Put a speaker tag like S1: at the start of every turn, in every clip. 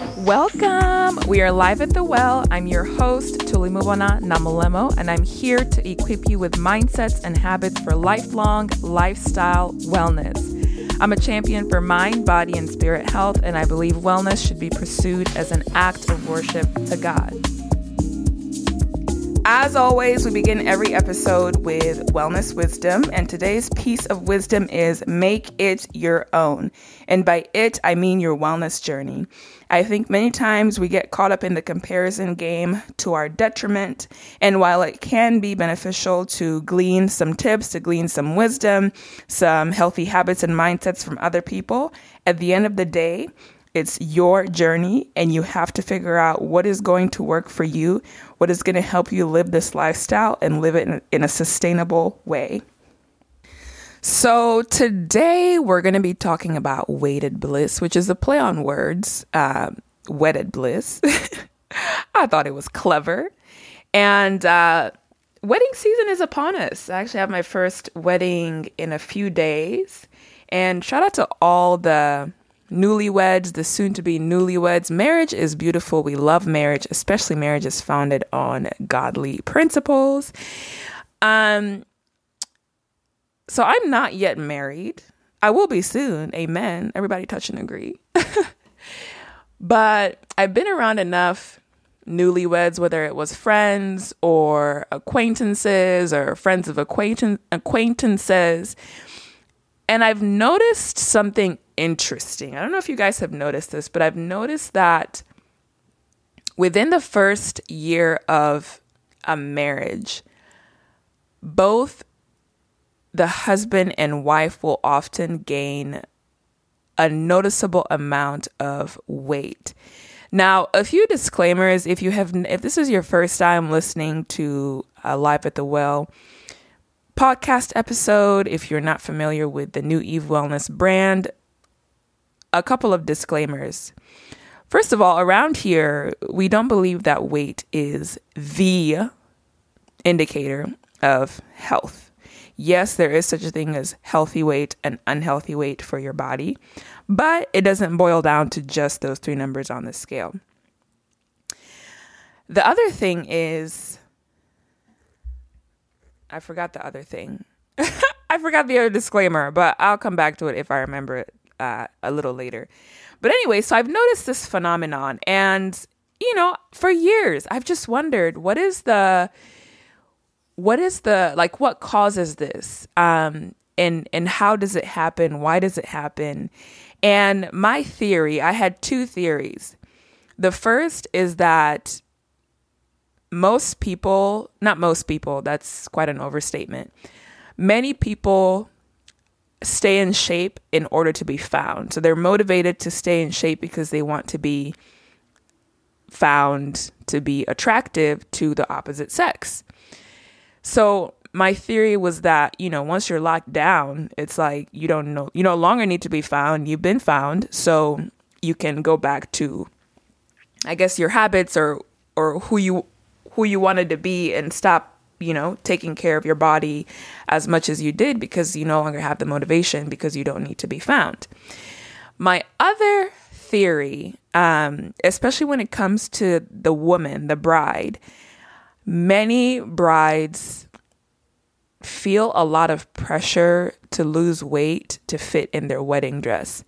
S1: Welcome. We are live at the well. I'm your host, Tulimubana Namulemo, and I'm here to equip you with mindsets and habits for lifelong lifestyle wellness. I'm a champion for mind, body, and spirit health, and I believe wellness should be pursued as an act of worship to God. As always, we begin every episode with wellness wisdom, and today's piece of wisdom is make it your own. And by it, I mean your wellness journey. I think many times we get caught up in the comparison game to our detriment. And while it can be beneficial to glean some tips, to glean some wisdom, some healthy habits and mindsets from other people, at the end of the day, it's your journey, and you have to figure out what is going to work for you, what is going to help you live this lifestyle and live it in, in a sustainable way. So, today we're going to be talking about weighted bliss, which is a play on words, uh, wedded bliss. I thought it was clever. And uh, wedding season is upon us. I actually have my first wedding in a few days. And shout out to all the newlyweds, the soon to be newlyweds. Marriage is beautiful. We love marriage, especially marriage is founded on godly principles. Um, so I'm not yet married. I will be soon. Amen. Everybody touch and agree. but I've been around enough newlyweds, whether it was friends or acquaintances or friends of acquaintance acquaintances. And I've noticed something interesting. I don't know if you guys have noticed this, but I've noticed that within the first year of a marriage, both the husband and wife will often gain a noticeable amount of weight. Now, a few disclaimers if you have if this is your first time listening to uh, Live at the Well podcast episode, if you're not familiar with the New Eve Wellness brand, a couple of disclaimers. First of all, around here, we don't believe that weight is the indicator of health. Yes, there is such a thing as healthy weight and unhealthy weight for your body, but it doesn't boil down to just those three numbers on the scale. The other thing is, I forgot the other thing. I forgot the other disclaimer, but I'll come back to it if I remember it uh, a little later. But anyway, so I've noticed this phenomenon, and you know, for years I've just wondered what is the what is the like what causes this? Um and and how does it happen? Why does it happen? And my theory i had two theories. The first is that most people not most people that's quite an overstatement. Many people stay in shape in order to be found. So they're motivated to stay in shape because they want to be found to be attractive to the opposite sex. So my theory was that, you know, once you're locked down, it's like you don't know you no longer need to be found. You've been found, so you can go back to I guess your habits or or who you who you wanted to be and stop you know, taking care of your body as much as you did because you no longer have the motivation because you don't need to be found. My other theory, um, especially when it comes to the woman, the bride, many brides feel a lot of pressure to lose weight to fit in their wedding dress,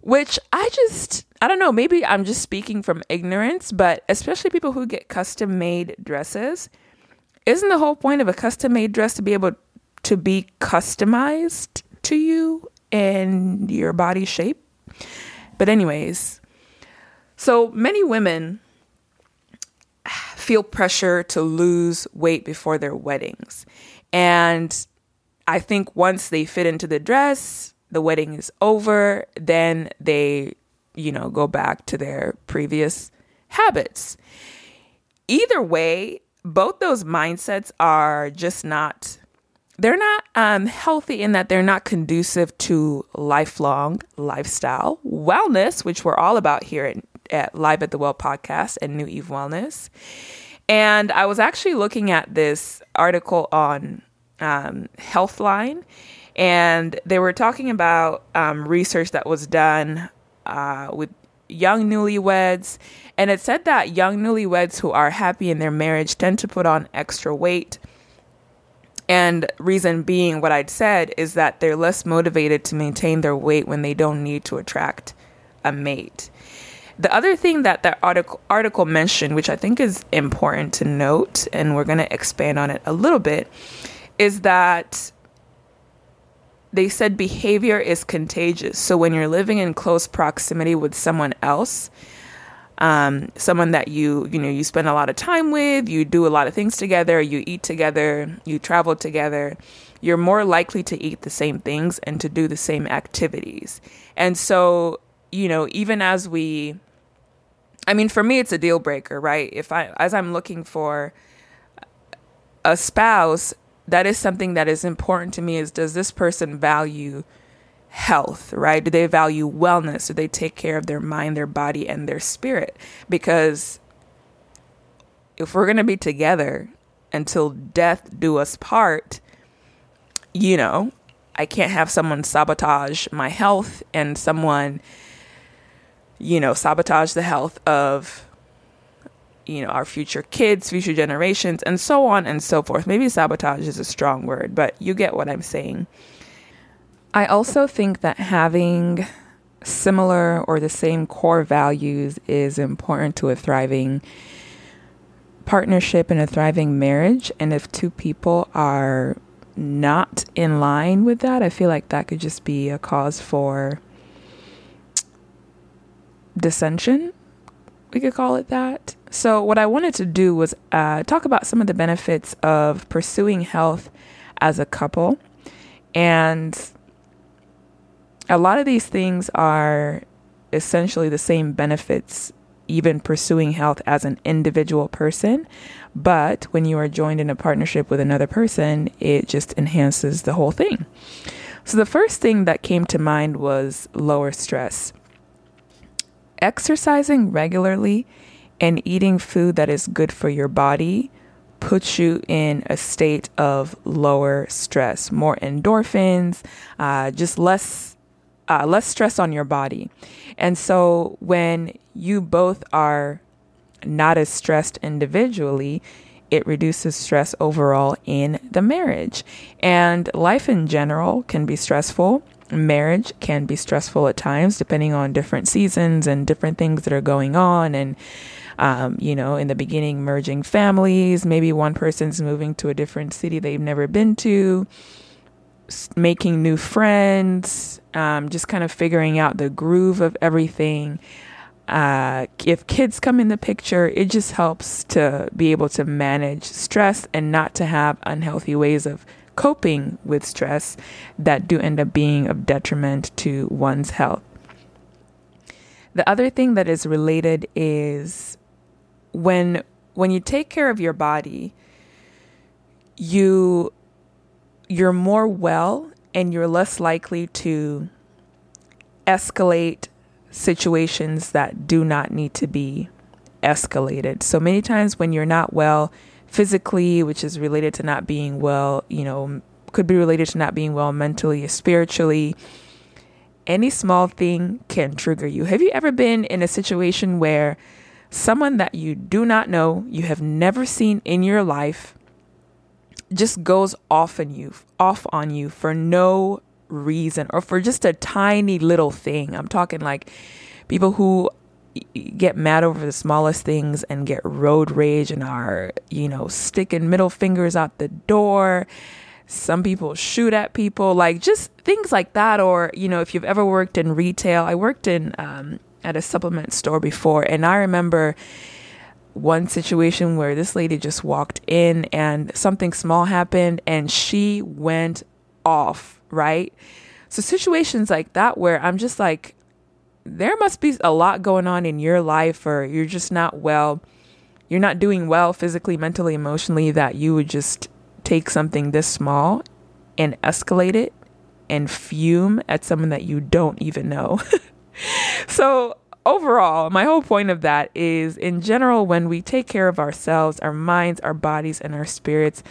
S1: which I just, I don't know, maybe I'm just speaking from ignorance, but especially people who get custom made dresses isn't the whole point of a custom made dress to be able to be customized to you and your body shape? But, anyways, so many women feel pressure to lose weight before their weddings. And I think once they fit into the dress, the wedding is over, then they, you know, go back to their previous habits. Either way, both those mindsets are just not they're not um, healthy in that they're not conducive to lifelong lifestyle wellness, which we're all about here at, at Live at the Well podcast and New Eve Wellness. And I was actually looking at this article on um, Healthline, and they were talking about um, research that was done uh, with young newlyweds. And it said that young newlyweds who are happy in their marriage tend to put on extra weight. And reason being, what I'd said is that they're less motivated to maintain their weight when they don't need to attract a mate. The other thing that that article article mentioned, which I think is important to note, and we're going to expand on it a little bit, is that they said behavior is contagious. So when you're living in close proximity with someone else, um, someone that you you know you spend a lot of time with, you do a lot of things together, you eat together, you travel together, you're more likely to eat the same things and to do the same activities. And so, you know, even as we I mean, for me it's a deal breaker, right? If I as I'm looking for a spouse, that is something that is important to me is does this person value health, right? Do they value wellness? Do they take care of their mind, their body, and their spirit? Because if we're going to be together until death do us part, you know, I can't have someone sabotage my health and someone, you know, sabotage the health of you know, our future kids, future generations, and so on and so forth. Maybe sabotage is a strong word, but you get what I'm saying. I also think that having similar or the same core values is important to a thriving partnership and a thriving marriage. And if two people are not in line with that, I feel like that could just be a cause for dissension. We could call it that. So, what I wanted to do was uh, talk about some of the benefits of pursuing health as a couple. And a lot of these things are essentially the same benefits, even pursuing health as an individual person. But when you are joined in a partnership with another person, it just enhances the whole thing. So, the first thing that came to mind was lower stress. Exercising regularly and eating food that is good for your body puts you in a state of lower stress, more endorphins, uh, just less uh, less stress on your body. And so when you both are not as stressed individually, it reduces stress overall in the marriage. And life in general can be stressful. Marriage can be stressful at times, depending on different seasons and different things that are going on. And um, you know, in the beginning, merging families. Maybe one person's moving to a different city they've never been to, making new friends, um, just kind of figuring out the groove of everything. Uh, if kids come in the picture, it just helps to be able to manage stress and not to have unhealthy ways of coping with stress that do end up being of detriment to one's health. The other thing that is related is when when you take care of your body, you you're more well and you're less likely to escalate situations that do not need to be escalated. So many times when you're not well physically, which is related to not being well, you know, could be related to not being well mentally, spiritually, any small thing can trigger you. Have you ever been in a situation where someone that you do not know, you have never seen in your life, just goes off on you, off on you for no reason or for just a tiny little thing. I'm talking like people who get mad over the smallest things and get road rage and are, you know, sticking middle fingers out the door. Some people shoot at people, like just things like that. Or, you know, if you've ever worked in retail, I worked in um, at a supplement store before, and I remember one situation where this lady just walked in and something small happened and she went off, right? So, situations like that where I'm just like, there must be a lot going on in your life, or you're just not well, you're not doing well physically, mentally, emotionally, that you would just take something this small and escalate it and fume at someone that you don't even know. so overall, my whole point of that is in general, when we take care of ourselves, our minds, our bodies, and our spirits,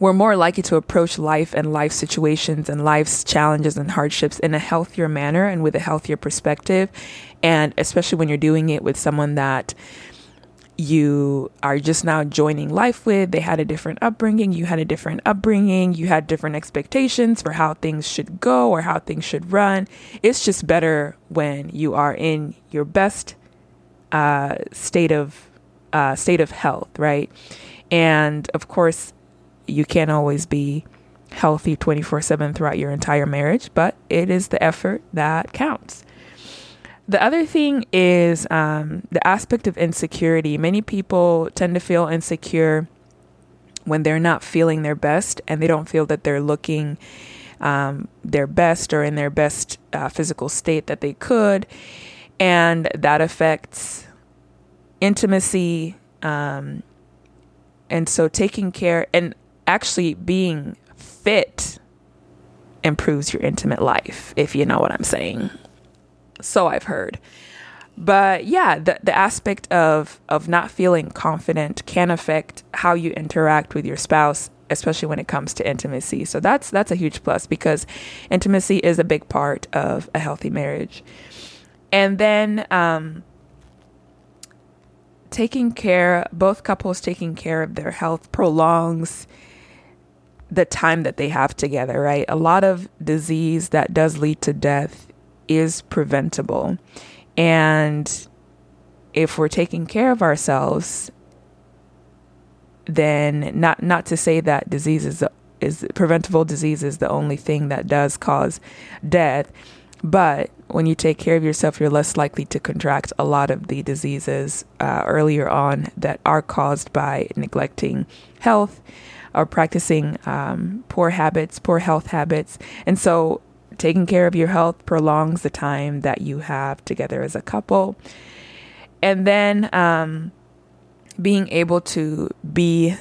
S1: we're more likely to approach life and life situations and life's challenges and hardships in a healthier manner and with a healthier perspective. And especially when you're doing it with someone that you are just now joining life with. They had a different upbringing. You had a different upbringing. You had different expectations for how things should go or how things should run. It's just better when you are in your best uh, state of uh, state of health, right? And of course, you can't always be healthy 24 7 throughout your entire marriage, but it is the effort that counts. The other thing is um, the aspect of insecurity. Many people tend to feel insecure when they're not feeling their best and they don't feel that they're looking um, their best or in their best uh, physical state that they could. And that affects intimacy. Um, and so taking care and actually being fit improves your intimate life, if you know what I'm saying. So I've heard. But yeah, the, the aspect of, of not feeling confident can affect how you interact with your spouse, especially when it comes to intimacy. So that's that's a huge plus because intimacy is a big part of a healthy marriage. And then um, taking care, both couples taking care of their health prolongs the time that they have together, right? A lot of disease that does lead to death is preventable. And if we're taking care of ourselves, then not not to say that disease is, is preventable disease is the only thing that does cause death, but when you take care of yourself, you're less likely to contract a lot of the diseases uh, earlier on that are caused by neglecting health or practicing um, poor habits, poor health habits. And so taking care of your health prolongs the time that you have together as a couple. And then um, being able to be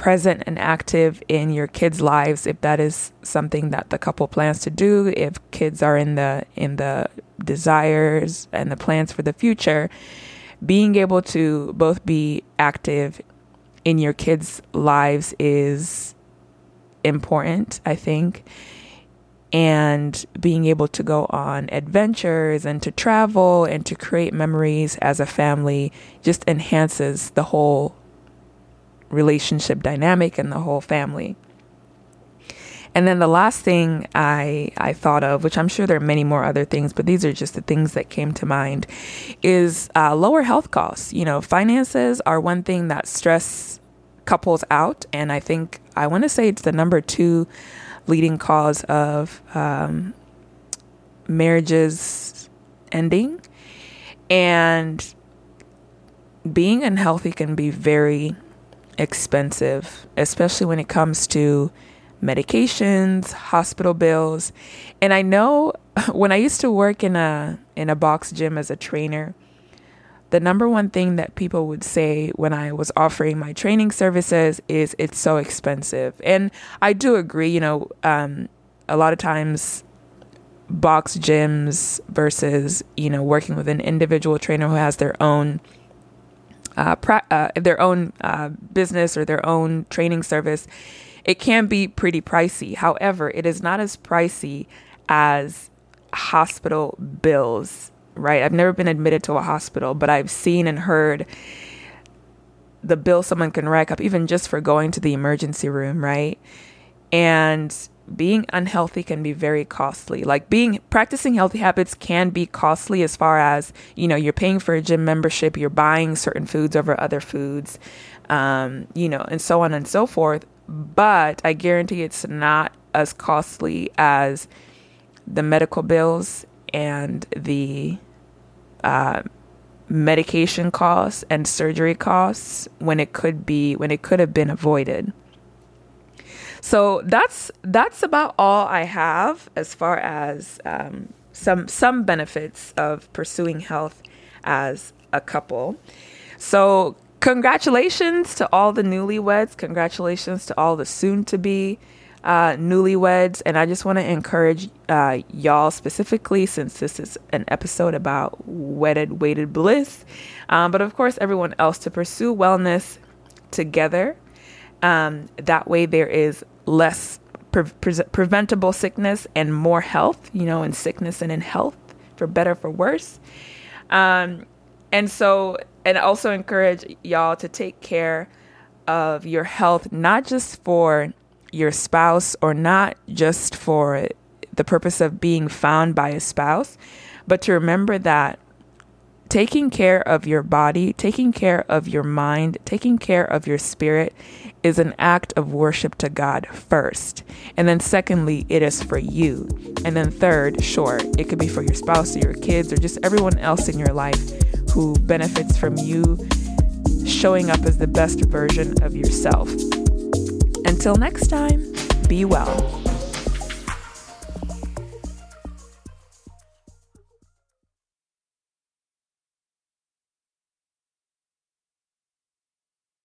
S1: present and active in your kids' lives if that is something that the couple plans to do, if kids are in the in the desires and the plans for the future, being able to both be active in your kids' lives is important, I think. And being able to go on adventures and to travel and to create memories as a family just enhances the whole relationship dynamic and the whole family. And then the last thing I I thought of, which I'm sure there are many more other things, but these are just the things that came to mind, is uh, lower health costs. You know, finances are one thing that stress couples out, and I think I want to say it's the number two leading cause of um, marriages ending. And being unhealthy can be very expensive, especially when it comes to medications, hospital bills. And I know when I used to work in a in a box gym as a trainer, the number one thing that people would say when I was offering my training services is it's so expensive. And I do agree, you know, um, a lot of times box gyms versus, you know, working with an individual trainer who has their own uh, pra- uh, their own uh, business or their own training service, it can be pretty pricey. However, it is not as pricey as hospital bills right? I've never been admitted to a hospital, but I've seen and heard the bill someone can rack up even just for going to the emergency room, right? And being unhealthy can be very costly. Like being practicing healthy habits can be costly as far as, you know, you're paying for a gym membership, you're buying certain foods over other foods, um, you know, and so on and so forth. But I guarantee it's not as costly as the medical bills and the uh, medication costs and surgery costs when it could be when it could have been avoided. So that's that's about all I have as far as um, some some benefits of pursuing health as a couple. So congratulations to all the newlyweds. Congratulations to all the soon to be uh, newlyweds, and I just want to encourage uh, y'all specifically, since this is an episode about wedded weighted bliss, um, but of course everyone else to pursue wellness together Um, that way, there is less pre- pre- preventable sickness and more health, you know, in sickness and in health, for better, for worse. Um, and so, and also encourage y'all to take care of your health, not just for your spouse or not just for the purpose of being found by a spouse, but to remember that taking care of your body, taking care of your mind, taking care of your spirit is an act of worship to God first. And then, secondly, it is for you. And then, third, sure, it could be for your spouse or your kids or just everyone else in your life who benefits from you showing up as the best version of yourself. Until next time, be well.